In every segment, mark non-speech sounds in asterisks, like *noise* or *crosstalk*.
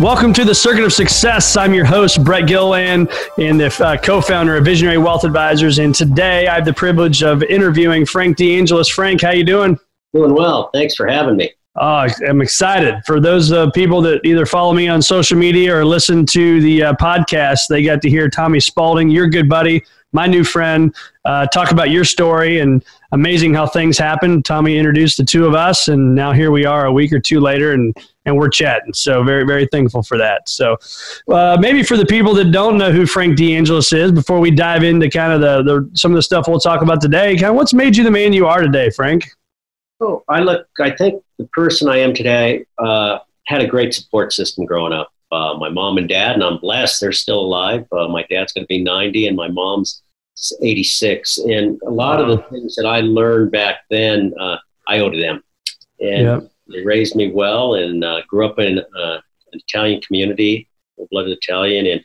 Welcome to the Circuit of Success. I'm your host, Brett Gilliland, and the uh, co-founder of Visionary Wealth Advisors. And today, I have the privilege of interviewing Frank DeAngelis. Frank, how you doing? Doing well. Thanks for having me. Oh, I'm excited. For those uh, people that either follow me on social media or listen to the uh, podcast, they got to hear Tommy Spalding, your good buddy, my new friend, uh, talk about your story and amazing how things happened. Tommy introduced the two of us, and now here we are a week or two later, and and we're chatting. So very very thankful for that. So uh, maybe for the people that don't know who Frank DeAngelis is, before we dive into kind of the, the some of the stuff we'll talk about today, kind of what's made you the man you are today, Frank? Oh, I look. I think the person I am today uh, had a great support system growing up. Uh, my mom and dad, and I'm blessed they're still alive. Uh, my dad's going to be 90, and my mom's 86. And a lot wow. of the things that I learned back then, uh, I owe to them. And yep. They raised me well, and uh, grew up in uh, an Italian community, blooded Italian, and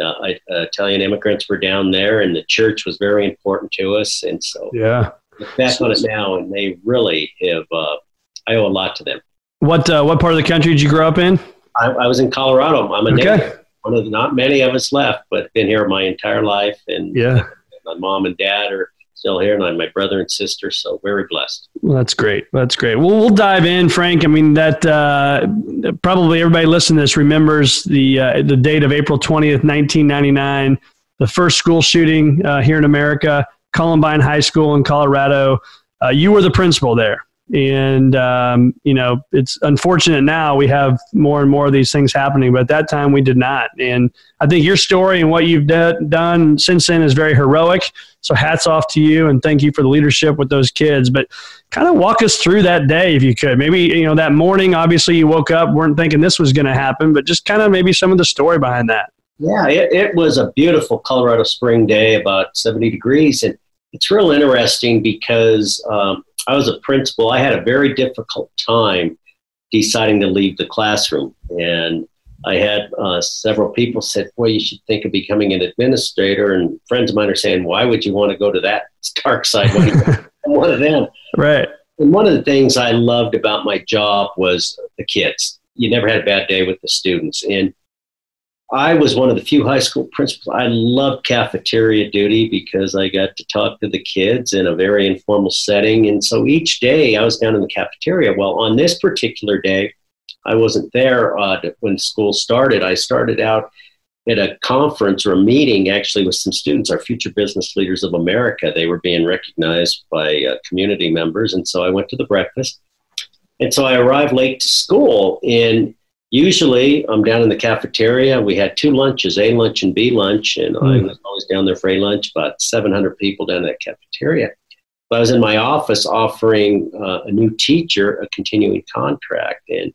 I, Italian immigrants were down there, and the church was very important to us. And so, yeah, look back on it now, and they really have. I owe a lot to them. What what part of the country did you grow up in? I, I was in Colorado. I'm a okay. native. One of the, not many of us left, but been here my entire life. And yeah, my mom and dad are still here, and I'm my brother and sister. So very blessed. Well, that's great. That's great. Well, we'll dive in, Frank. I mean, that uh, probably everybody listening to this remembers the uh, the date of April 20th, 1999, the first school shooting uh, here in America, Columbine High School in Colorado. Uh, you were the principal there and um, you know it's unfortunate now we have more and more of these things happening but at that time we did not. And i think your story and what you've done since then is very heroic. So hats off to you and thank you for the leadership with those kids. But kind of walk us through that day if you could. Maybe you know that morning obviously you woke up weren't thinking this was going to happen but just kind of maybe some of the story behind that. Yeah it, it was a beautiful colorado spring day about 70 degrees. And it's real interesting because um, I was a principal. I had a very difficult time deciding to leave the classroom. And I had uh, several people said, "Well, you should think of becoming an administrator." And friends of mine are saying, "Why would you want to go to that *laughs* dark side?" *laughs* One of them, right? And one of the things I loved about my job was the kids. You never had a bad day with the students, and I was one of the few high school principals. I loved cafeteria duty because I got to talk to the kids in a very informal setting. And so each day I was down in the cafeteria. Well, on this particular day, I wasn't there uh, when school started. I started out at a conference or a meeting actually with some students, our future business leaders of America. They were being recognized by uh, community members. And so I went to the breakfast. And so I arrived late to school. And usually I'm down in the cafeteria. We had two lunches, A lunch and B lunch, and mm. I hmm. was always down there for A lunch, about 700 people down in that cafeteria. But I was in my office offering uh, a new teacher a continuing contract. And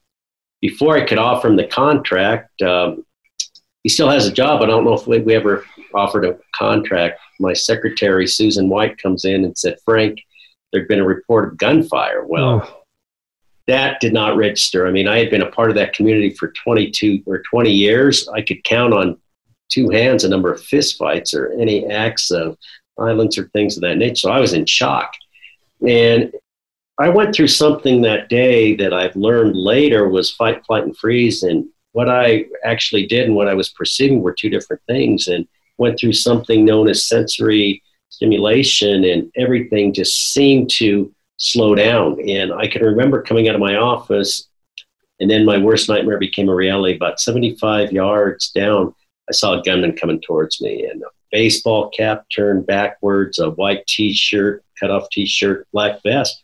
before I could offer him the contract, um, he still has a job. I don't know if we, we ever offered a contract. My secretary, Susan White, comes in and said, Frank, there'd been a report of gunfire. Well, oh that did not register. I mean, I had been a part of that community for 22 or 20 years. I could count on two hands a number of fistfights or any acts of violence or things of that nature. So I was in shock. And I went through something that day that I've learned later was fight, flight, and freeze. And what I actually did and what I was perceiving were two different things. And went through something known as sensory stimulation, and everything just seemed to slow down. And I can remember coming out of my office, and then my worst nightmare became a reality. About 75 yards down, I saw a gunman coming towards me, and a baseball cap turned backwards, a white T-shirt, cut off T-shirt, black vest.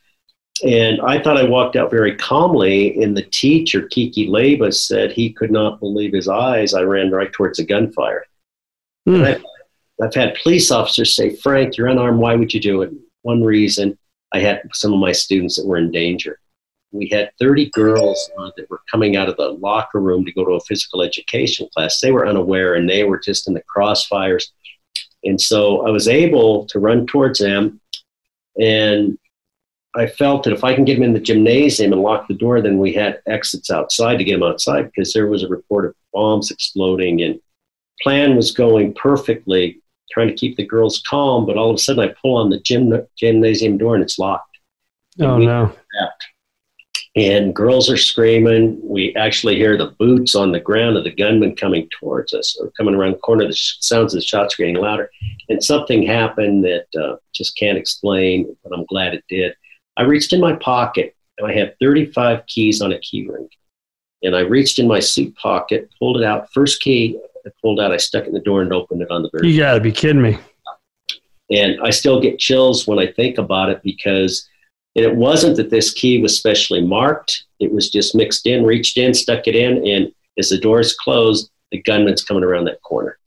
And I thought I walked out very calmly, and the teacher, Kiki Leyba, said he could not believe his eyes. I ran right towards the gunfire. Mm. I've, I've had police officers say, Frank, you're unarmed. Why would you do it? One reason I had some of my students that were in danger. We had 30 girls uh, that were coming out of the locker room to go to a physical education class. They were unaware and they were just in the crossfires. And so I was able to run towards them. And I felt that if I can get them in the gymnasium and lock the door, then we had exits outside to get them outside because there was a report of bombs exploding and plan was going perfectly, trying to keep the girls calm. But all of a sudden, I pull on the gym, gymnasium door and it's locked. Oh no! And girls are screaming. We actually hear the boots on the ground of the gunman coming towards us or coming around the corner. The sounds of the shots are getting louder. And something happened that uh, just can't explain, but I'm glad it did. I reached in my pocket and I had 35 keys on a key ring. And I reached in my suit pocket, pulled it out. First key I pulled out, I stuck it in the door and opened it on the very. You got to be kidding me. And I still get chills when I think about it because it wasn't that this key was specially marked. It was just mixed in, reached in, stuck it in, and as the doors closed, the gunman's coming around that corner.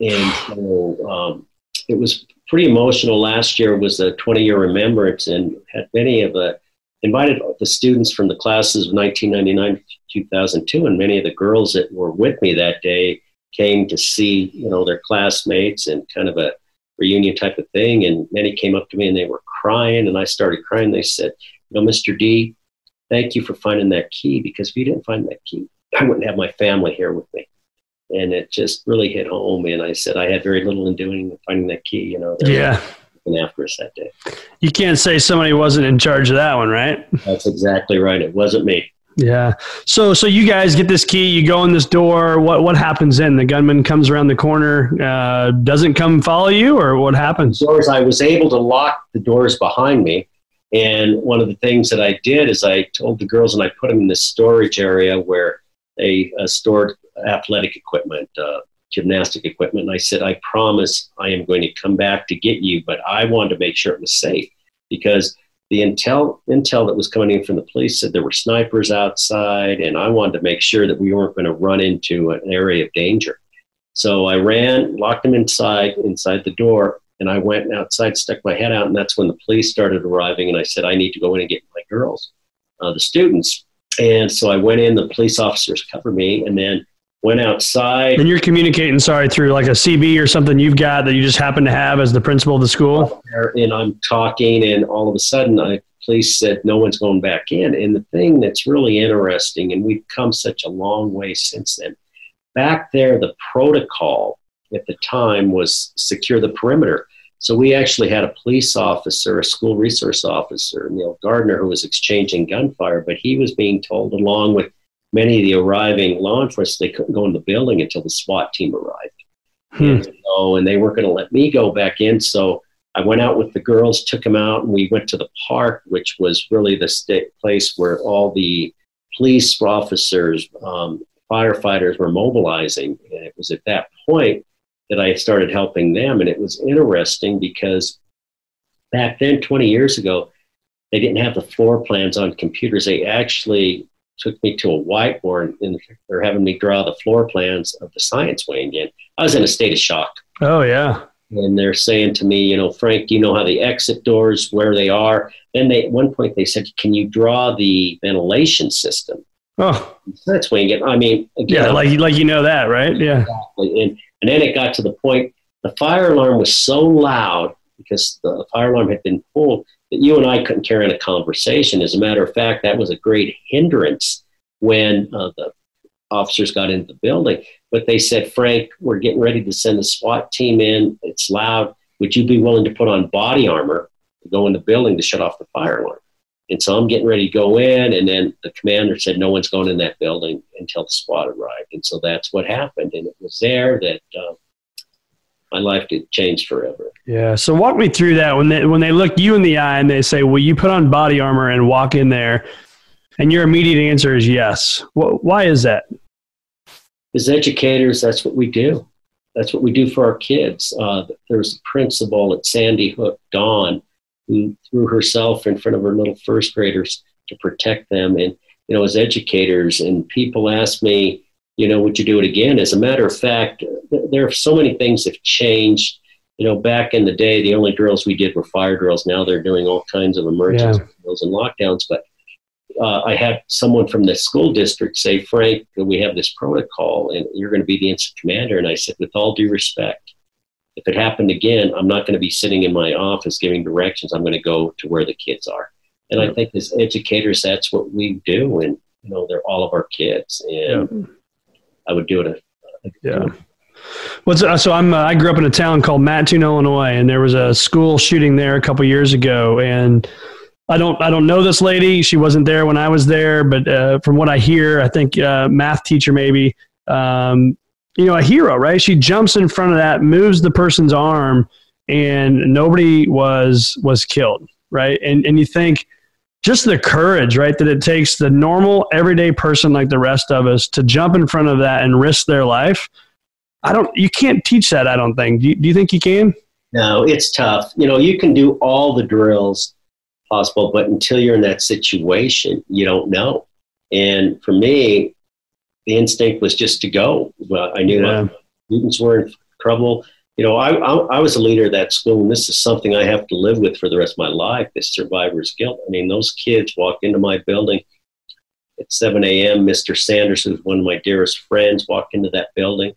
And so um, it was pretty emotional. Last year was a 20 year remembrance, and had many of the invited the students from the classes of 1999 2002, and many of the girls that were with me that day came to see you know their classmates and kind of a reunion type of thing. And many came up to me and they were crying, and I started crying. They said, "You know, Mr. D, thank you for finding that key because if you didn't find that key, I wouldn't have my family here with me." And it just really hit home. And I said, I had very little in doing finding that key. You know, yeah. After us that day, you can't say somebody wasn't in charge of that one, right? That's exactly right. It wasn't me. Yeah. So so you guys get this key, you go in this door. What what happens then? The gunman comes around the corner, uh, doesn't come follow you, or what happens? Doors. I was able to lock the doors behind me, and one of the things that I did is I told the girls, and I put them in this storage area where they uh, stored athletic equipment, uh, gymnastic equipment. And I said, I promise I am going to come back to get you, but I wanted to make sure it was safe because the intel intel that was coming in from the police said there were snipers outside, and I wanted to make sure that we weren't going to run into an area of danger. So I ran, locked them inside, inside the door, and I went outside, stuck my head out, and that's when the police started arriving. And I said, I need to go in and get my girls, uh, the students. And so I went in. The police officers covered me, and then went outside. And you're communicating, sorry, through like a CB or something you've got that you just happen to have as the principal of the school? And I'm talking, and all of a sudden, I police said no one's going back in. And the thing that's really interesting, and we've come such a long way since then. Back there, the protocol at the time was secure the perimeter. So we actually had a police officer, a school resource officer, Neil Gardner, who was exchanging gunfire, but he was being told, along with many of the arriving law enforcement, they couldn't go in the building until the SWAT team arrived. Hmm. And, so, and they weren't going to let me go back in. So I went out with the girls, took them out, and we went to the park, which was really the state place where all the police officers, um, firefighters were mobilizing. And it was at that point that I started helping them. And it was interesting because back then, 20 years ago, they didn't have the floor plans on computers. They actually took me to a whiteboard and they're having me draw the floor plans of the science wing. again. I was in a state of shock. Oh, yeah. And they're saying to me, you know, Frank, do you know how the exit doors, where they are? Then they, at one point they said, can you draw the ventilation system? Oh, that's wing. And I mean, again, yeah, like, like you know that, right? Yeah. Exactly. And, and then it got to the point, the fire alarm was so loud because the fire alarm had been pulled that you and I couldn't carry on a conversation. As a matter of fact, that was a great hindrance when uh, the officers got into the building. But they said, Frank, we're getting ready to send the SWAT team in. It's loud. Would you be willing to put on body armor to go in the building to shut off the fire alarm? And so I'm getting ready to go in, and then the commander said, No one's going in that building until the SWAT arrived. And so that's what happened. And it was there that uh, my life did change forever. Yeah. So walk me through that when they when they look you in the eye and they say, "Will you put on body armor and walk in there?" And your immediate answer is yes. why is that? As educators, that's what we do. that's what we do for our kids. Uh, there's a principal at Sandy Hook, Dawn, who threw herself in front of her little first graders to protect them. And, you know, as educators, and people ask me, you know, would you do it again? As a matter of fact, there are so many things have changed. You know, back in the day, the only drills we did were fire drills. Now they're doing all kinds of emergency yeah. drills and lockdowns. But uh, I had someone from the school district say, Frank, we have this protocol and you're going to be the incident commander. And I said, with all due respect, if it happened again, I'm not going to be sitting in my office giving directions. I'm going to go to where the kids are. And I think as educators, that's what we do. And, you know, they're all of our kids. And I would do it. yeah. What's uh, so I'm uh, I grew up in a town called Mattoon, Illinois, and there was a school shooting there a couple years ago, and I don't I don't know this lady. She wasn't there when I was there, but uh, from what I hear, I think uh, math teacher maybe. Um, you know, a hero, right? She jumps in front of that, moves the person's arm, and nobody was was killed, right? And and you think just the courage, right, that it takes the normal everyday person like the rest of us to jump in front of that and risk their life. I don't. You can't teach that. I don't think. Do you, do you think you can? No, it's tough. You know, you can do all the drills possible, but until you're in that situation, you don't know. And for me, the instinct was just to go. Well, I knew yeah. students were in trouble. You know, I, I, I, was a leader of that school, and this is something I have to live with for the rest of my life this survivor's guilt. I mean, those kids walked into my building at 7 a.m. Mr. Sanders, who's one of my dearest friends, walked into that building,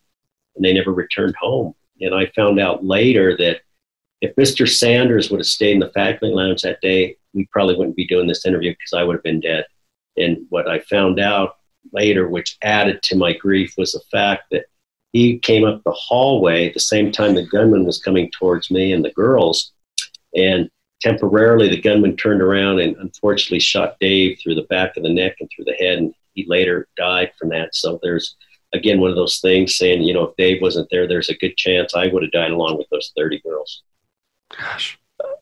and they never returned home. And I found out later that if Mr. Sanders would have stayed in the faculty lounge that day, we probably wouldn't be doing this interview because I would have been dead. And what I found out later, which added to my grief, was the fact that he came up the hallway at the same time the gunman was coming towards me and the girls. And temporarily, the gunman turned around and unfortunately shot Dave through the back of the neck and through the head. And he later died from that. So there's, again, one of those things saying, you know, if Dave wasn't there, there's a good chance I would have died along with those 30 girls. Gosh.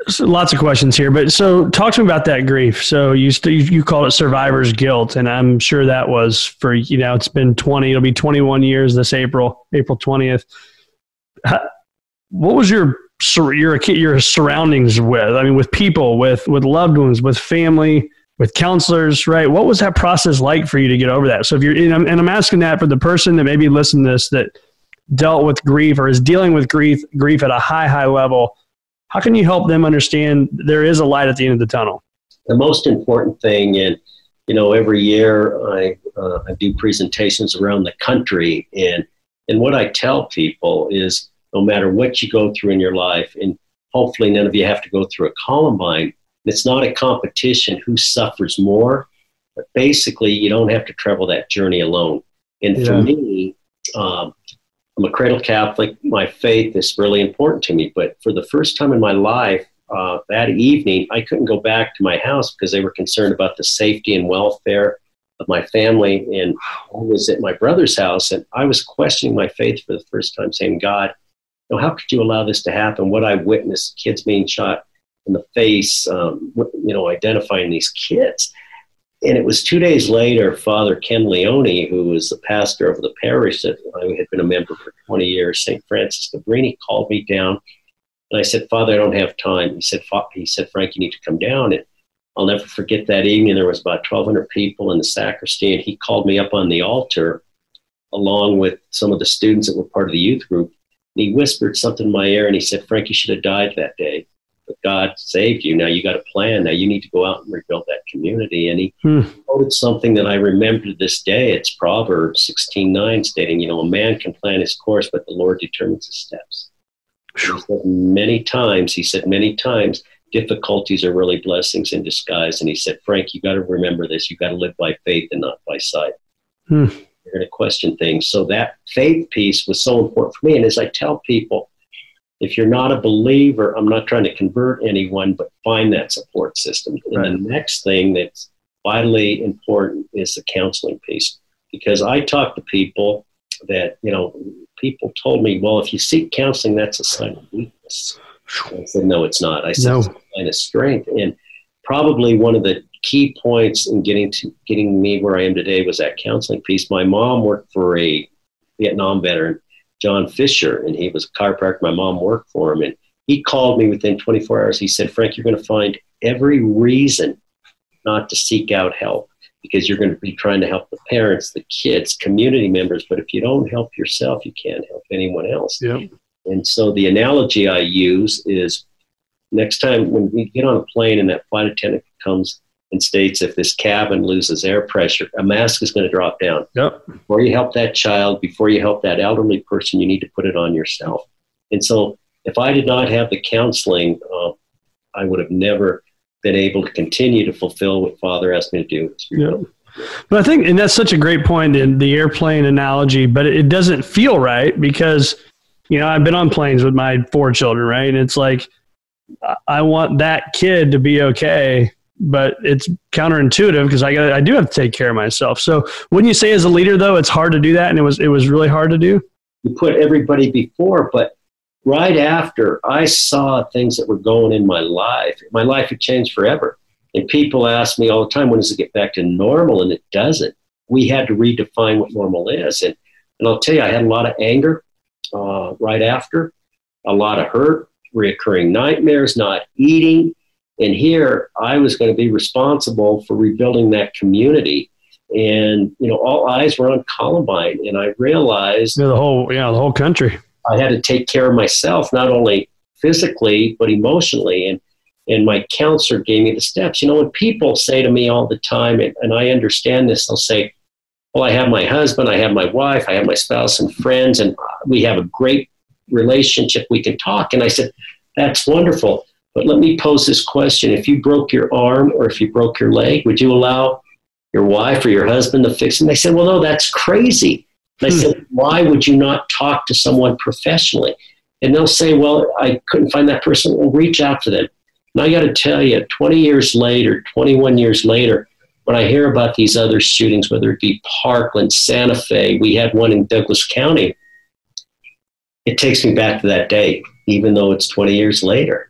So lots of questions here, but so talk to me about that grief. So you st- you called it survivor's guilt, and I'm sure that was for you know it's been 20, it'll be 21 years this April, April 20th. what was your your your surroundings with? I mean, with people, with with loved ones, with family, with counselors, right? What was that process like for you to get over that? So if you're and I'm, and I'm asking that for the person that maybe listened to this that dealt with grief or is dealing with grief grief at a high high level how can you help them understand there is a light at the end of the tunnel? The most important thing, and you know, every year I, uh, I do presentations around the country, and and what I tell people is, no matter what you go through in your life, and hopefully none of you have to go through a Columbine. It's not a competition who suffers more, but basically you don't have to travel that journey alone. And yeah. for me, um, I'm a cradle Catholic. My faith is really important to me. But for the first time in my life, uh, that evening, I couldn't go back to my house because they were concerned about the safety and welfare of my family. And I was at my brother's house, and I was questioning my faith for the first time, saying, God, you know, how could you allow this to happen? What I witnessed, kids being shot in the face, um, you know, identifying these kids. And it was two days later, Father Ken Leone, who was the pastor of the parish that I had been a member for 20 years, St. Frances Cabrini, called me down. And I said, Father, I don't have time. He said, he said, Frank, you need to come down. And I'll never forget that evening. There was about 1,200 people in the sacristy, and he called me up on the altar along with some of the students that were part of the youth group. And he whispered something in my ear, and he said, Frank, you should have died that day but God saved you. Now you got a plan. Now you need to go out and rebuild that community. And he hmm. quoted something that I remember to this day. It's Proverbs 16:9, stating, you know, a man can plan his course, but the Lord determines his steps. He said many times, he said many times, difficulties are really blessings in disguise. And he said, Frank, you got to remember this. You got to live by faith and not by sight. Hmm. You're going to question things. So that faith piece was so important for me. And as I tell people, if you're not a believer, I'm not trying to convert anyone, but find that support system. And the next thing that's vitally important is the counseling piece. Because I talk to people that, you know, people told me, well, if you seek counseling, that's a sign of weakness. I said, no, it's not. I said, no. it's a sign of strength. And probably one of the key points in getting to getting me where I am today was that counseling piece. My mom worked for a Vietnam veteran John Fisher, and he was a chiropractor. My mom worked for him, and he called me within 24 hours. He said, Frank, you're going to find every reason not to seek out help because you're going to be trying to help the parents, the kids, community members. But if you don't help yourself, you can't help anyone else. Yep. And so the analogy I use is next time when we get on a plane and that flight attendant comes and states if this cabin loses air pressure, a mask is going to drop down. Yep. Before you help that child, before you help that elderly person, you need to put it on yourself. And so if I did not have the counseling, uh, I would have never been able to continue to fulfill what Father asked me to do. But I think, and that's such a great point in the airplane analogy, but it doesn't feel right because, you know, I've been on planes with my four children, right? And it's like, I want that kid to be okay, but it's counterintuitive because I got I do have to take care of myself. So wouldn't you say as a leader though, it's hard to do that? And it was, it was really hard to do. You put everybody before, but right after I saw things that were going in my life, my life had changed forever. And people ask me all the time, when does it get back to normal? And it doesn't. We had to redefine what normal is. And, and I'll tell you, I had a lot of anger uh, right after, a lot of hurt, reoccurring nightmares, not eating. And here I was going to be responsible for rebuilding that community. And, you know, all eyes were on Columbine. And I realized yeah, the whole, yeah, the whole country. I had to take care of myself, not only physically, but emotionally. And, and my counselor gave me the steps. You know, when people say to me all the time, and, and I understand this, they'll say, well, I have my husband, I have my wife, I have my spouse and friends, and we have a great relationship. We can talk. And I said, that's wonderful. But let me pose this question. If you broke your arm or if you broke your leg, would you allow your wife or your husband to fix it? And they said, well, no, that's crazy. And I hmm. said, why would you not talk to someone professionally? And they'll say, well, I couldn't find that person. Well, reach out to them. And I got to tell you, 20 years later, 21 years later, when I hear about these other shootings, whether it be Parkland, Santa Fe, we had one in Douglas County, it takes me back to that day, even though it's 20 years later.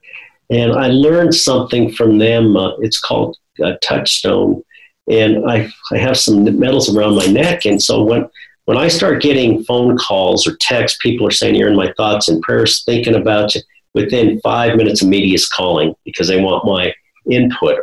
And I learned something from them. Uh, it's called a Touchstone. And I, I have some medals around my neck. And so when, when I start getting phone calls or texts, people are saying, You're in my thoughts and prayers, thinking about you. Within five minutes, a media is calling because they want my input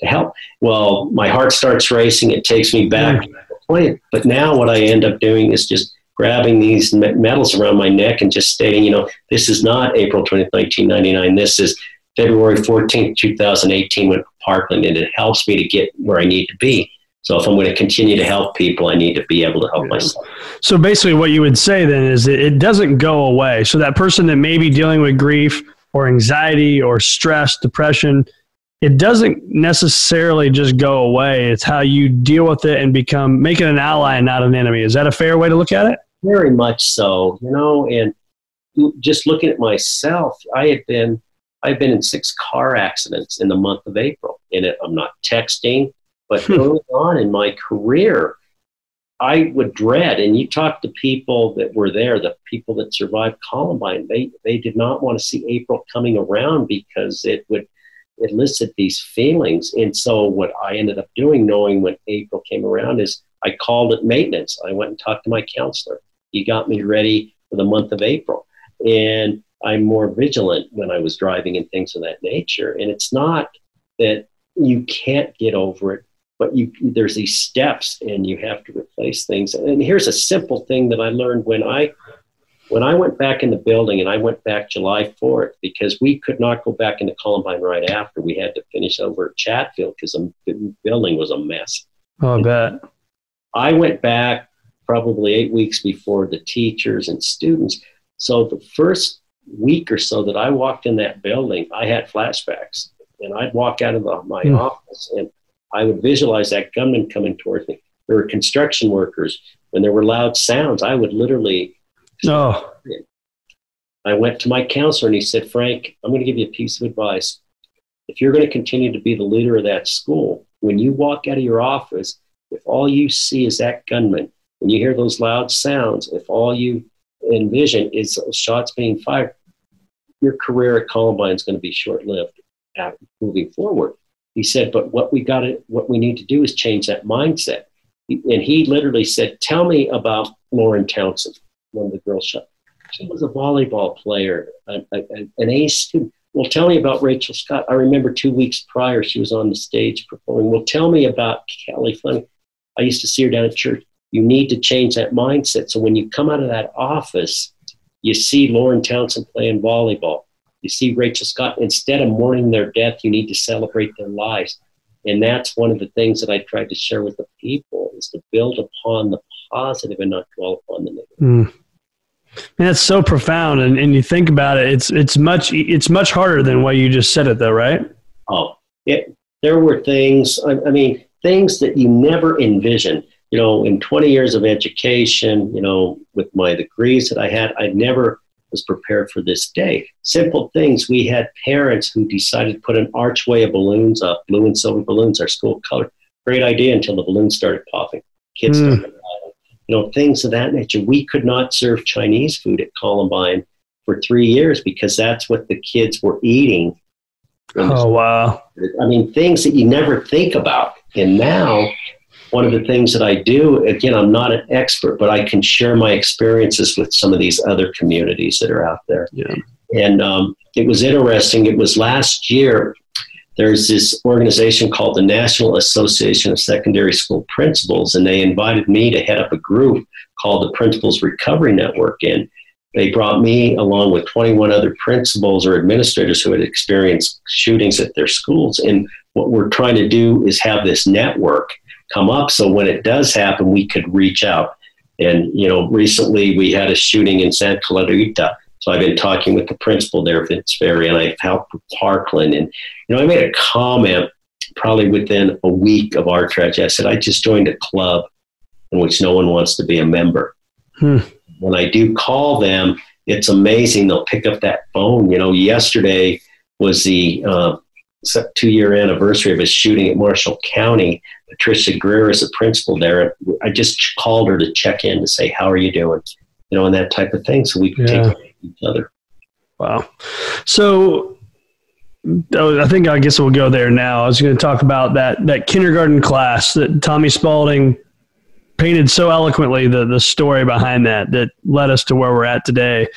to help. Well, my heart starts racing. It takes me back. Mm. But now, what I end up doing is just grabbing these medals around my neck and just stating, you know, this is not April 20th, 1999. This is February 14th, 2018 with Parkland, and it helps me to get where I need to be. So if I'm going to continue to help people, I need to be able to help yeah. myself. So basically, what you would say then is it doesn't go away. So that person that may be dealing with grief or anxiety or stress, depression, it doesn't necessarily just go away. It's how you deal with it and become make it an ally and not an enemy. Is that a fair way to look at it? Very much so. You know, and just looking at myself, I had been I've been in six car accidents in the month of April. And I'm not texting. But hmm. early on in my career, I would dread, and you talk to people that were there, the people that survived Columbine, they, they did not want to see April coming around because it would elicit these feelings. And so, what I ended up doing, knowing when April came around, is I called it maintenance. I went and talked to my counselor. He got me ready for the month of April. And I'm more vigilant when I was driving and things of that nature. And it's not that you can't get over it but you there's these steps and you have to replace things. And here's a simple thing that i learned when i when i went back in the building and i went back july 4th because we could not go back into columbine right after. We had to finish over at chatfield because the building was a mess. Oh i bet. I went back probably eight weeks before the teachers and students. So the first week or so that i walked in that building i had flashbacks and i'd walk out of the, my mm. office and I would visualize that gunman coming towards me. There were construction workers. When there were loud sounds, I would literally. Oh. I went to my counselor and he said, Frank, I'm going to give you a piece of advice. If you're going to continue to be the leader of that school, when you walk out of your office, if all you see is that gunman, when you hear those loud sounds, if all you envision is shots being fired, your career at Columbine is going to be short lived moving forward. He said, but what we got to, what we need to do is change that mindset. And he literally said, tell me about Lauren Townsend, one of the girls shot. She was a volleyball player, an A student. Well, tell me about Rachel Scott. I remember two weeks prior, she was on the stage performing. Well, tell me about Kelly Fleming. I used to see her down at church. You need to change that mindset. So when you come out of that office, you see Lauren Townsend playing volleyball. You see Rachel Scott. Instead of mourning their death, you need to celebrate their lives. And that's one of the things that I tried to share with the people is to build upon the positive and not dwell upon the negative. Mm. Man, that's so profound, and, and you think about it, it's it's much it's much harder than what you just said it, though, right? Oh, it, there were things. I, I mean, things that you never envisioned. You know, in 20 years of education, you know, with my degrees that I had, I never was prepared for this day. Simple things. We had parents who decided to put an archway of balloons up, blue and silver balloons, our school color. Great idea until the balloons started popping. Kids mm. started you know, things of that nature. We could not serve Chinese food at Columbine for three years because that's what the kids were eating. Oh, wow. I mean, things that you never think about. And now, one of the things that I do, again, I'm not an expert, but I can share my experiences with some of these other communities that are out there. Yeah. And um, it was interesting. It was last year, there's this organization called the National Association of Secondary School Principals, and they invited me to head up a group called the Principals Recovery Network. And they brought me along with 21 other principals or administrators who had experienced shootings at their schools. And what we're trying to do is have this network come up so when it does happen, we could reach out. And, you know, recently we had a shooting in Santa Clarita so I've been talking with the principal there, Vince Ferry, and I've helped with Parkland. And, you know, I made a comment probably within a week of our tragedy. I said, I just joined a club in which no one wants to be a member. Hmm. When I do call them, it's amazing. They'll pick up that phone. You know, yesterday was the uh, two year anniversary of a shooting at Marshall County. Patricia Greer is a principal there. I just called her to check in to say, How are you doing? You know, and that type of thing. So we can yeah. take each other. Wow. So I think I guess we'll go there now. I was going to talk about that that kindergarten class that Tommy Spalding painted so eloquently the the story behind that that led us to where we're at today.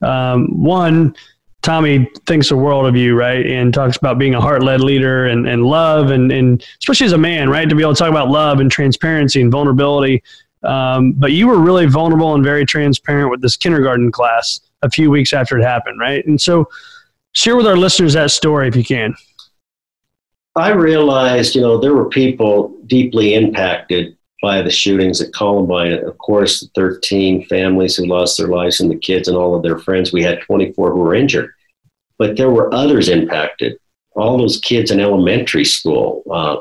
Um, one, Tommy thinks the world of you, right? And talks about being a heart led leader and, and love and, and especially as a man, right? To be able to talk about love and transparency and vulnerability. Um, but you were really vulnerable and very transparent with this kindergarten class a few weeks after it happened, right? And so share with our listeners that story if you can. I realized, you know, there were people deeply impacted by the shootings at Columbine. Of course, the 13 families who lost their lives and the kids and all of their friends. We had 24 who were injured, but there were others impacted. All those kids in elementary school. Uh,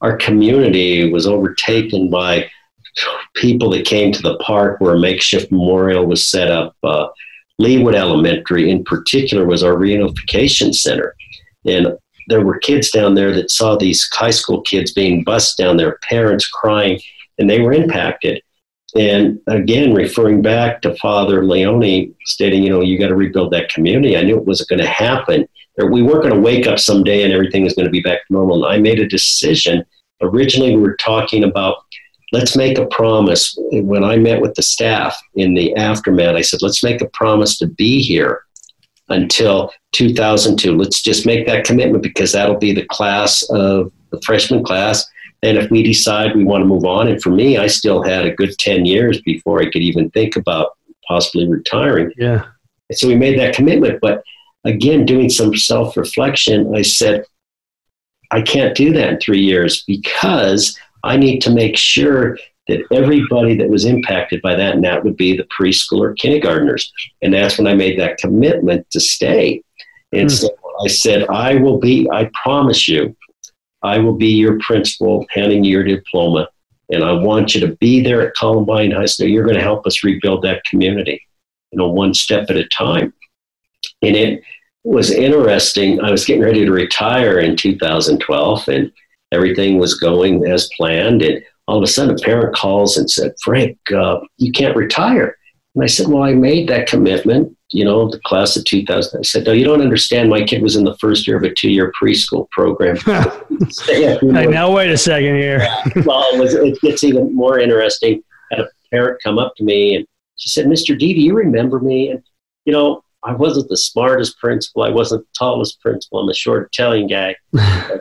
our community was overtaken by people that came to the park where a makeshift memorial was set up. Uh, Leawood Elementary, in particular, was our reunification center. And there were kids down there that saw these high school kids being bused down, their parents crying, and they were impacted. And again, referring back to Father Leone stating, you know, you got to rebuild that community. I knew it wasn't going to happen. We weren't going to wake up someday and everything was going to be back to normal. And I made a decision. Originally, we were talking about let's make a promise. When I met with the staff in the aftermath, I said, let's make a promise to be here until 2002. Let's just make that commitment because that'll be the class of the freshman class. And if we decide we want to move on, and for me, I still had a good 10 years before I could even think about possibly retiring. Yeah. so we made that commitment. But again, doing some self reflection, I said, I can't do that in three years because I need to make sure that everybody that was impacted by that, and that would be the preschool or kindergartners. And that's when I made that commitment to stay. And mm. so I said, I will be, I promise you, I will be your principal, handing you your diploma. And I want you to be there at Columbine High School. You're going to help us rebuild that community, you know, one step at a time. And it was interesting. I was getting ready to retire in 2012, and everything was going as planned. And all of a sudden, a parent calls and said, Frank, uh, you can't retire. And I said, Well, I made that commitment, you know, the class of 2000. I said, No, you don't understand. My kid was in the first year of a two year preschool program. *laughs* hey, now, wait a second here. well, it, was, it gets even more interesting. I had a parent come up to me and she said, Mr. D, do you remember me? And, you know, I wasn't the smartest principal. I wasn't the tallest principal. I'm a short Italian guy. *laughs*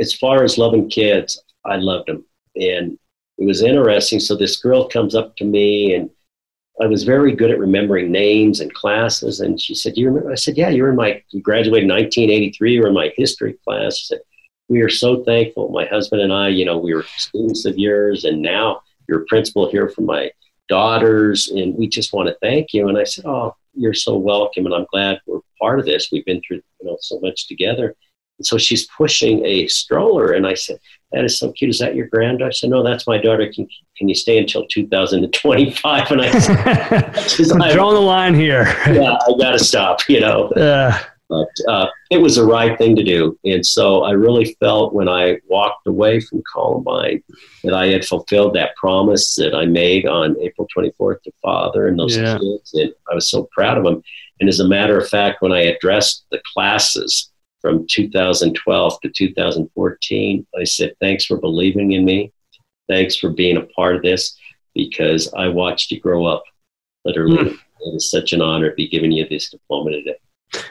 as far as loving kids, I loved them. And it was interesting. So this girl comes up to me and I was very good at remembering names and classes. And she said, you remember? I said, yeah, you were in my, you graduated in 1983. You were in my history class. She said, we are so thankful. My husband and I, you know, we were students of yours and now you're a principal here for my daughters. And we just want to thank you. And I said, oh, you're so welcome. And I'm glad we're part of this. We've been through, you know, so much together. And so she's pushing a stroller. And I said, That is so cute. Is that your granddaughter? I said, No, that's my daughter. Can, can you stay until 2025? And I said, *laughs* I'm drawing the line here. *laughs* yeah, I got to stop, you know. Uh, but uh, it was the right thing to do. And so I really felt when I walked away from Columbine that I had fulfilled that promise that I made on April 24th to Father and those yeah. kids. And I was so proud of them. And as a matter of fact, when I addressed the classes, from 2012 to 2014. I said, Thanks for believing in me. Thanks for being a part of this because I watched you grow up literally. Mm. It is such an honor to be giving you this diploma today.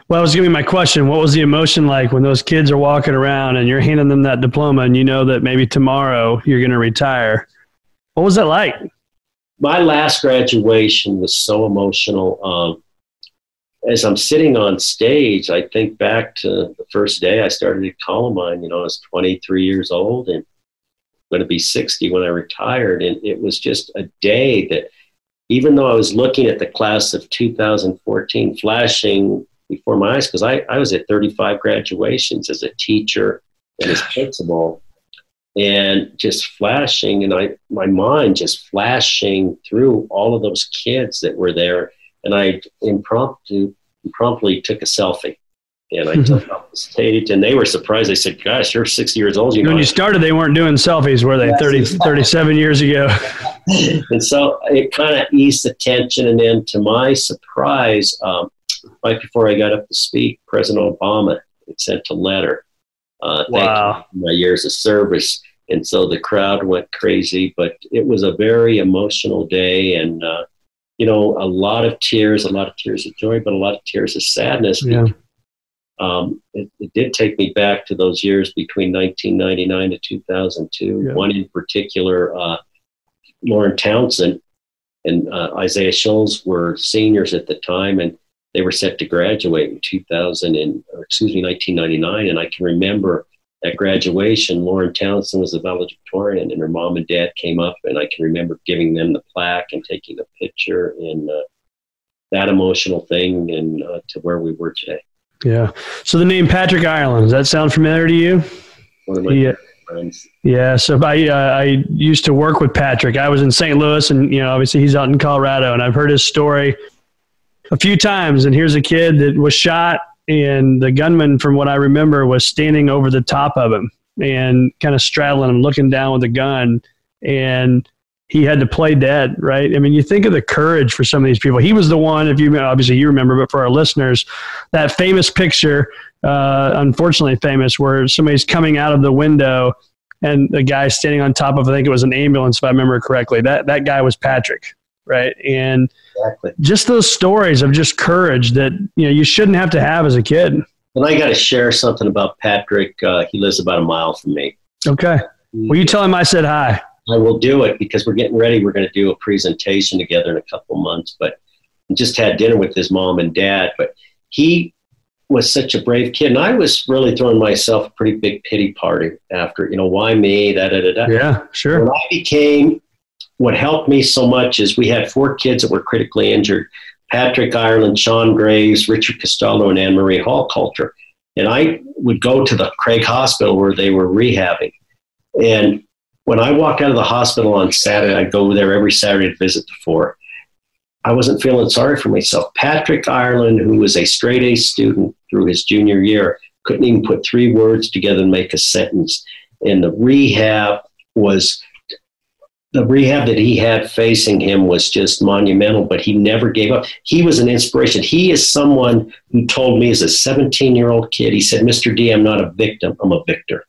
Well, I was giving my question. What was the emotion like when those kids are walking around and you're handing them that diploma and you know that maybe tomorrow you're going to retire? What was that like? My last graduation was so emotional. Um, as I'm sitting on stage, I think back to the first day I started at Columbine. You know, I was 23 years old and going to be 60 when I retired. And it was just a day that, even though I was looking at the class of 2014 flashing before my eyes, because I, I was at 35 graduations as a teacher and as principal, and just flashing, and I my mind just flashing through all of those kids that were there and I impromptu promptly took a selfie. And I took off the stage, and they were surprised. They said, "Gosh, you're 60 years old." You when you started, they weren't doing selfies, were they? 30, 37 years ago. *laughs* and so it kind of eased the tension. And then, to my surprise, um, right before I got up to speak, President Obama had sent a letter. Uh, wow. my years of service. And so the crowd went crazy, but it was a very emotional day. And uh, you know, a lot of tears, a lot of tears of joy, but a lot of tears of sadness. Yeah. Um, it, it, did take me back to those years between 1999 to 2002. Yeah. One in particular, uh, Lauren Townsend and uh, Isaiah Shoels were seniors at the time, and they were set to graduate in 2000 and, or excuse me, 1999. And I can remember at graduation, Lauren Townsend was a valedictorian, and her mom and dad came up, and I can remember giving them the plaque and taking a picture, and uh, that emotional thing, and uh, to where we were today. Yeah. So the name Patrick Ireland does that sound familiar to you? One of my yeah. friends. Yeah. So I uh, I used to work with Patrick. I was in St. Louis, and you know, obviously he's out in Colorado, and I've heard his story a few times. And here's a kid that was shot and the gunman, from what I remember, was standing over the top of him and kind of straddling him, looking down with a gun, and he had to play dead, right? I mean, you think of the courage for some of these people. He was the one, if you obviously you remember, but for our listeners, that famous picture, uh, unfortunately famous, where somebody's coming out of the window and the guy standing on top of, I think it was an ambulance, if I remember correctly. That that guy was Patrick, right? And exactly. just those stories of just courage that you know you shouldn't have to have as a kid. And I got to share something about Patrick. Uh, he lives about a mile from me. Okay. Will you tell him I said hi? I will do it because we're getting ready. We're going to do a presentation together in a couple months. But just had dinner with his mom and dad. But he was such a brave kid, and I was really throwing myself a pretty big pity party after. You know, why me? Da da da da. Yeah, sure. When I became what helped me so much is we had four kids that were critically injured Patrick Ireland, Sean Graves, Richard Castaldo, and Anne Marie Hochhalter. And I would go to the Craig Hospital where they were rehabbing. And when I walked out of the hospital on Saturday, I'd go there every Saturday to visit the four. I wasn't feeling sorry for myself. Patrick Ireland, who was a straight A student through his junior year, couldn't even put three words together and make a sentence. And the rehab was the rehab that he had facing him was just monumental, but he never gave up. He was an inspiration. He is someone who told me as a 17 year old kid, he said, Mr. D, I'm not a victim, I'm a victor.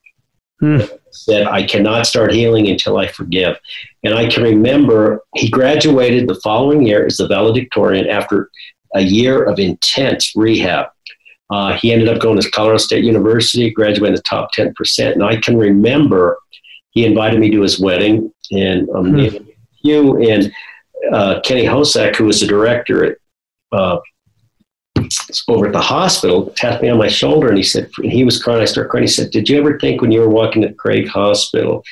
Hmm. said, I cannot start healing until I forgive. And I can remember he graduated the following year as the valedictorian after a year of intense rehab. Uh, he ended up going to Colorado State University, graduating the top 10%. And I can remember he invited me to his wedding, and um, hmm. you and uh, Kenny Hosack, who was the director at uh, over at the hospital, tapped me on my shoulder, and he said, and he was crying. I started crying. He said, "Did you ever think when you were walking to Craig Hospital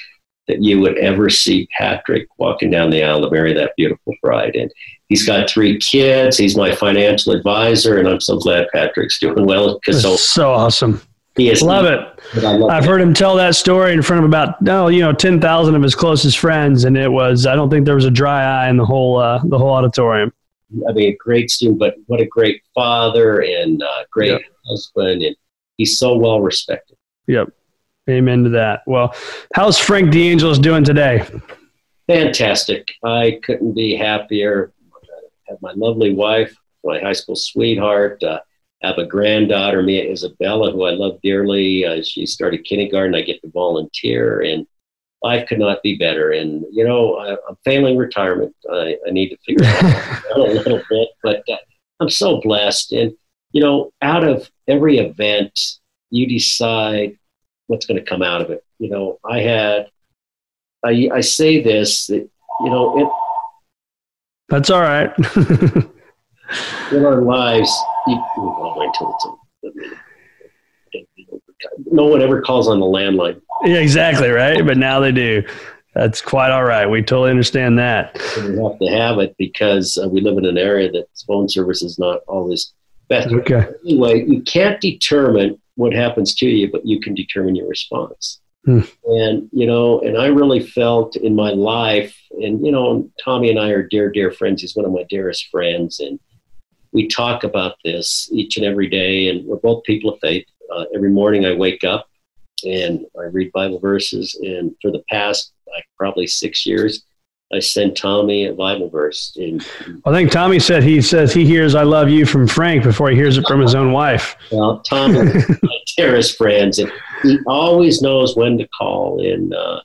that you would ever see Patrick walking down the aisle to marry that beautiful bride?" And he's got three kids. He's my financial advisor, and I'm so glad Patrick's doing well. Because so, so awesome. He love it. I've heard him tell that story in front of about no, you know, ten thousand of his closest friends, and it was I don't think there was a dry eye in the whole uh, the whole auditorium. I mean, a great student, but what a great father and uh, great yep. husband, and he's so well respected. Yep, amen to that. Well, how's Frank DeAngelis doing today? Fantastic. I couldn't be happier. I have my lovely wife, my high school sweetheart. Uh, have a granddaughter, Mia Isabella, who I love dearly. Uh, she started kindergarten. I get to volunteer, and life could not be better. And, you know, I, am failing retirement. I, I, need to figure out *laughs* a little bit, but uh, I'm so blessed. And, you know, out of every event, you decide what's going to come out of it. You know, I had, I, I say this, that, you know, it, that's all right. *laughs* in our lives, you, until it's no one ever calls on the landline. Yeah, exactly right. But now they do. That's quite all right. We totally understand that. we have to have it because uh, we live in an area that phone service is not always best. Okay. Anyway, you can't determine what happens to you, but you can determine your response. Hmm. And you know, and I really felt in my life, and you know, Tommy and I are dear, dear friends. He's one of my dearest friends, and we talk about this each and every day, and we're both people of faith. Uh, every morning I wake up and I read Bible verses, and for the past like probably six years, I send Tommy a Bible verse. And I think Tommy said he says he hears "I love you" from Frank before he hears it from his own wife. Well, Tommy, *laughs* my dearest friends, and he always knows when to call. in. uh,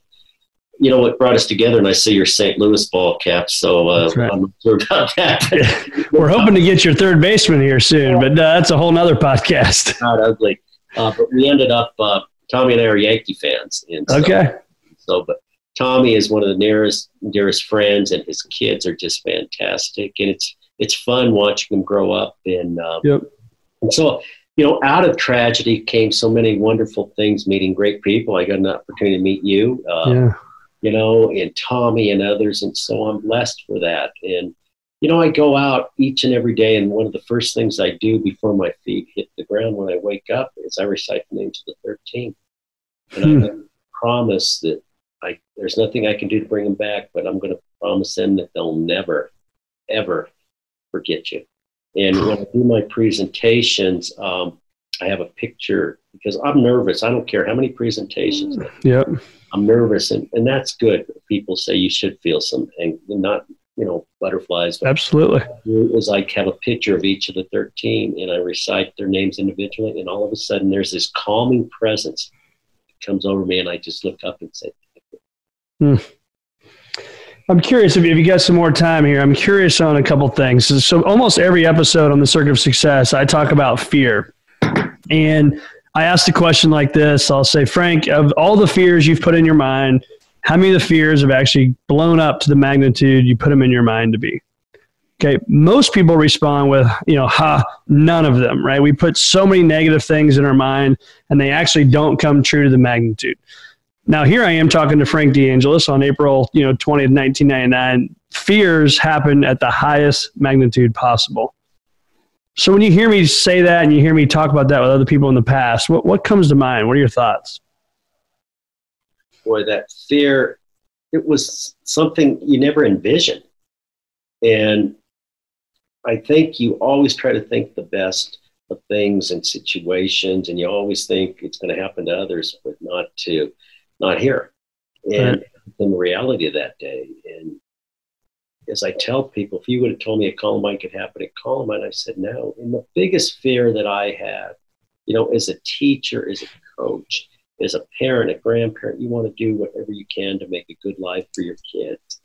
you know what brought us together, and I see your St. Louis ball cap, so uh, right. I'm sure about that. *laughs* We're hoping to get your third baseman here soon, but uh, that's a whole nother podcast. *laughs* Not ugly, uh, but we ended up. Uh, Tommy and I are Yankee fans, and so, okay. So, but Tommy is one of the nearest dearest friends, and his kids are just fantastic, and it's it's fun watching them grow up. And um, yep. and so you know, out of tragedy came so many wonderful things. Meeting great people, I got an opportunity to meet you. Uh, yeah you know, and Tommy and others. And so I'm blessed for that. And, you know, I go out each and every day, and one of the first things I do before my feet hit the ground when I wake up is I recite the names of the 13. And hmm. I promise that I, there's nothing I can do to bring them back, but I'm going to promise them that they'll never, ever forget you. And when I do my presentations, um, I have a picture because I'm nervous. I don't care how many presentations. Yep. I'm nervous, and, and that's good. People say you should feel something, not you know butterflies. Absolutely. Is I have a picture of each of the 13, and I recite their names individually, and all of a sudden there's this calming presence that comes over me, and I just look up and say, hmm. I'm curious if you got some more time here. I'm curious on a couple things. So, almost every episode on the Circuit of Success, I talk about fear. And I asked a question like this I'll say, Frank, of all the fears you've put in your mind, how many of the fears have actually blown up to the magnitude you put them in your mind to be? Okay, most people respond with, you know, ha, none of them, right? We put so many negative things in our mind and they actually don't come true to the magnitude. Now, here I am talking to Frank DeAngelis on April, you know, 20th, 1999. Fears happen at the highest magnitude possible. So when you hear me say that and you hear me talk about that with other people in the past, what, what comes to mind? What are your thoughts? Boy, that fear, it was something you never envisioned. And I think you always try to think the best of things and situations, and you always think it's going to happen to others, but not to, not here. And right. the reality of that day. And as I tell people, if you would have told me a Columbine could happen at Columbine, I said no. And the biggest fear that I had, you know, as a teacher, as a coach, as a parent, a grandparent, you want to do whatever you can to make a good life for your kids.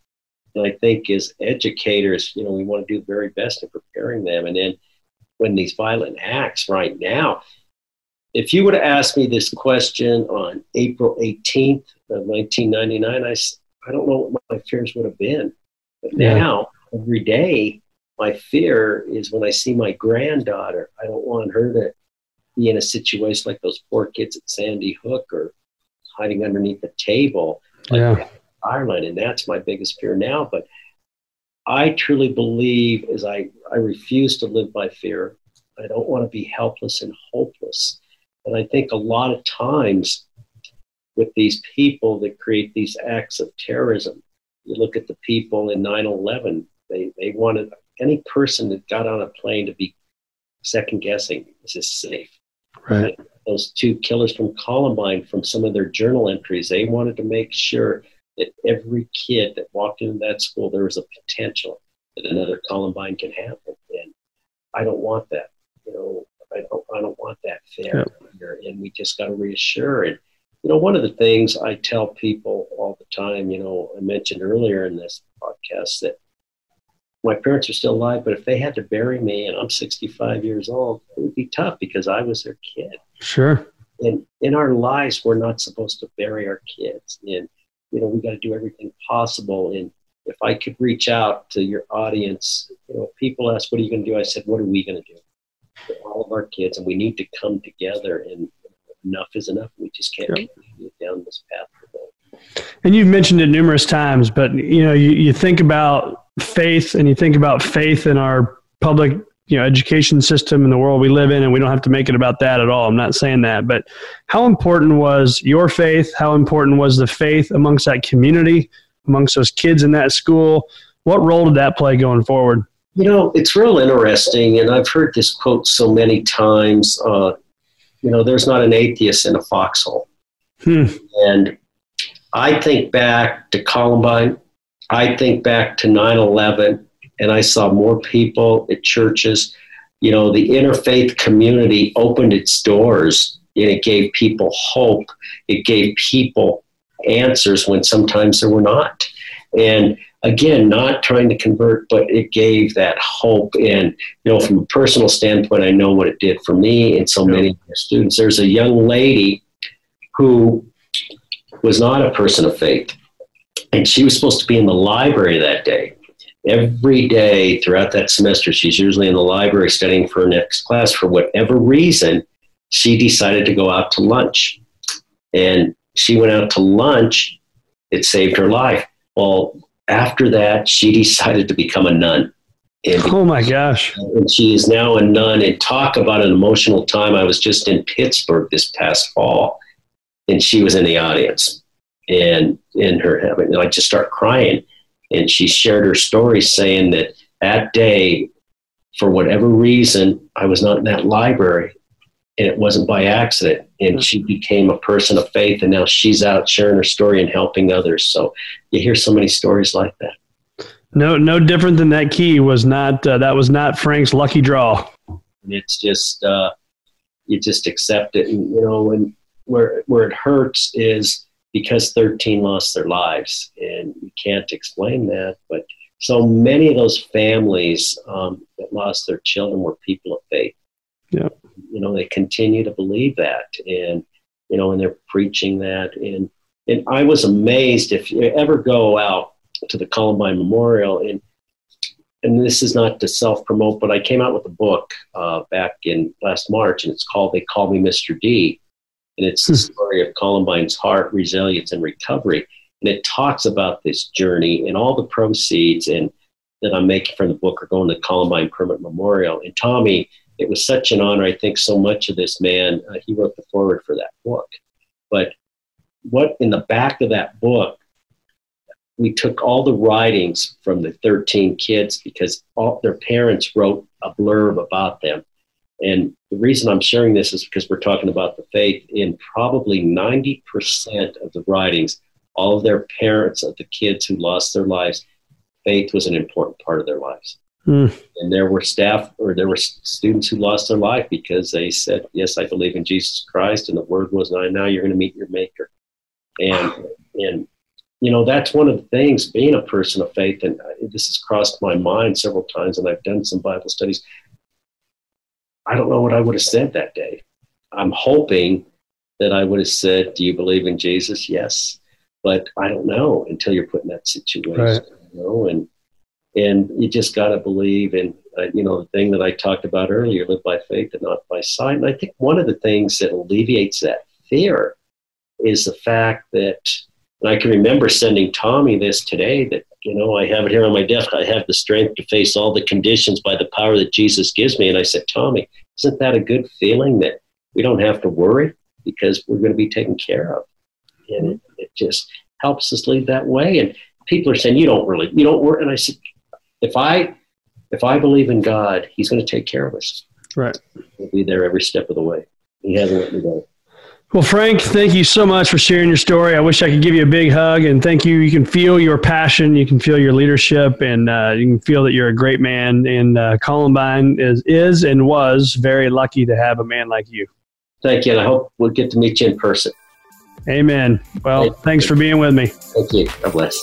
And I think as educators, you know, we want to do the very best in preparing them. And then when these violent acts right now, if you would have asked me this question on April 18th of 1999, I, I don't know what my fears would have been. But yeah. now, every day, my fear is when I see my granddaughter, I don't want her to be in a situation like those poor kids at Sandy Hook or hiding underneath the table. Like yeah. Ireland. And that's my biggest fear now. But I truly believe as I, I refuse to live by fear. I don't want to be helpless and hopeless. And I think a lot of times with these people that create these acts of terrorism, you look at the people in 9 11, they, they wanted any person that got on a plane to be second guessing is this safe? Right. And those two killers from Columbine, from some of their journal entries, they wanted to make sure that every kid that walked into that school, there was a potential that another Columbine can happen. And I don't want that. You know, I don't, I don't want that fair here. And we just got to reassure. And, you know, one of the things I tell people all the time, you know, I mentioned earlier in this podcast that my parents are still alive, but if they had to bury me and I'm 65 years old, it would be tough because I was their kid. Sure. And in our lives, we're not supposed to bury our kids. And, you know, we got to do everything possible. And if I could reach out to your audience, you know, people ask, what are you going to do? I said, what are we going to do for all of our kids? And we need to come together and enough is enough. We just can't yep. continue down this path. And you've mentioned it numerous times, but you know, you, you think about faith and you think about faith in our public you know education system in the world we live in and we don't have to make it about that at all i'm not saying that but how important was your faith how important was the faith amongst that community amongst those kids in that school what role did that play going forward you know it's real interesting and i've heard this quote so many times uh, you know there's not an atheist in a foxhole hmm. and i think back to columbine I think back to 9 11 and I saw more people at churches. You know, the interfaith community opened its doors and it gave people hope. It gave people answers when sometimes there were not. And again, not trying to convert, but it gave that hope. And, you know, from a personal standpoint, I know what it did for me and so many students. There's a young lady who was not a person of faith and she was supposed to be in the library that day. Every day throughout that semester, she's usually in the library studying for her next class. For whatever reason, she decided to go out to lunch. And she went out to lunch. It saved her life. Well, after that, she *laughs* decided to become a nun. And oh my gosh. And she is now a nun. And talk about an emotional time. I was just in Pittsburgh this past fall, and she was in the audience and in her having, I just start crying. And she shared her story saying that that day, for whatever reason, I was not in that library and it wasn't by accident. And mm-hmm. she became a person of faith and now she's out sharing her story and helping others. So you hear so many stories like that. No, no different than that key was not, uh, that was not Frank's lucky draw. It's just, uh, you just accept it. And, you know, and where, where it hurts is, because 13 lost their lives. And you can't explain that. But so many of those families um, that lost their children were people of faith. Yeah. You know, they continue to believe that. And, you know, and they're preaching that. And, and I was amazed if you ever go out to the Columbine Memorial and and this is not to self promote, but I came out with a book uh, back in last March, and it's called "They Call Me Mr. D," And it's the hmm. story of Columbine's heart, resilience, and recovery. And it talks about this journey and all the proceeds and that I'm making from the book are going to Columbine Permanent Memorial. And Tommy, it was such an honor. I think so much of this man, uh, he wrote the foreword for that book. But what in the back of that book, we took all the writings from the 13 kids because all their parents wrote a blurb about them. And the reason I'm sharing this is because we're talking about the faith. In probably 90% of the writings, all of their parents of the kids who lost their lives, faith was an important part of their lives. Mm. And there were staff or there were students who lost their life because they said, "Yes, I believe in Jesus Christ," and the word was, "Now you're going to meet your Maker." And and you know that's one of the things being a person of faith, and this has crossed my mind several times, and I've done some Bible studies. I don't know what I would have said that day. I'm hoping that I would have said, "Do you believe in Jesus?" Yes, but I don't know until you're put in that situation. Right. You know, and and you just got to believe in uh, you know the thing that I talked about earlier: live by faith and not by sight. And I think one of the things that alleviates that fear is the fact that, and I can remember sending Tommy this today that you know I have it here on my desk. I have the strength to face all the conditions by the power that Jesus gives me. And I said, Tommy, isn't that a good feeling that we don't have to worry because we're going to be taken care of? And it, it just helps us lead that way. And people are saying, you don't really, you don't worry. And I said, if I if I believe in God, He's going to take care of us. Right. He'll be there every step of the way. He hasn't let me go. Well, Frank, thank you so much for sharing your story. I wish I could give you a big hug and thank you. You can feel your passion, you can feel your leadership, and uh, you can feel that you're a great man. And uh, Columbine is, is and was very lucky to have a man like you. Thank you. And I hope we'll get to meet you in person. Amen. Well, thank thanks for being with me. Thank you. God bless.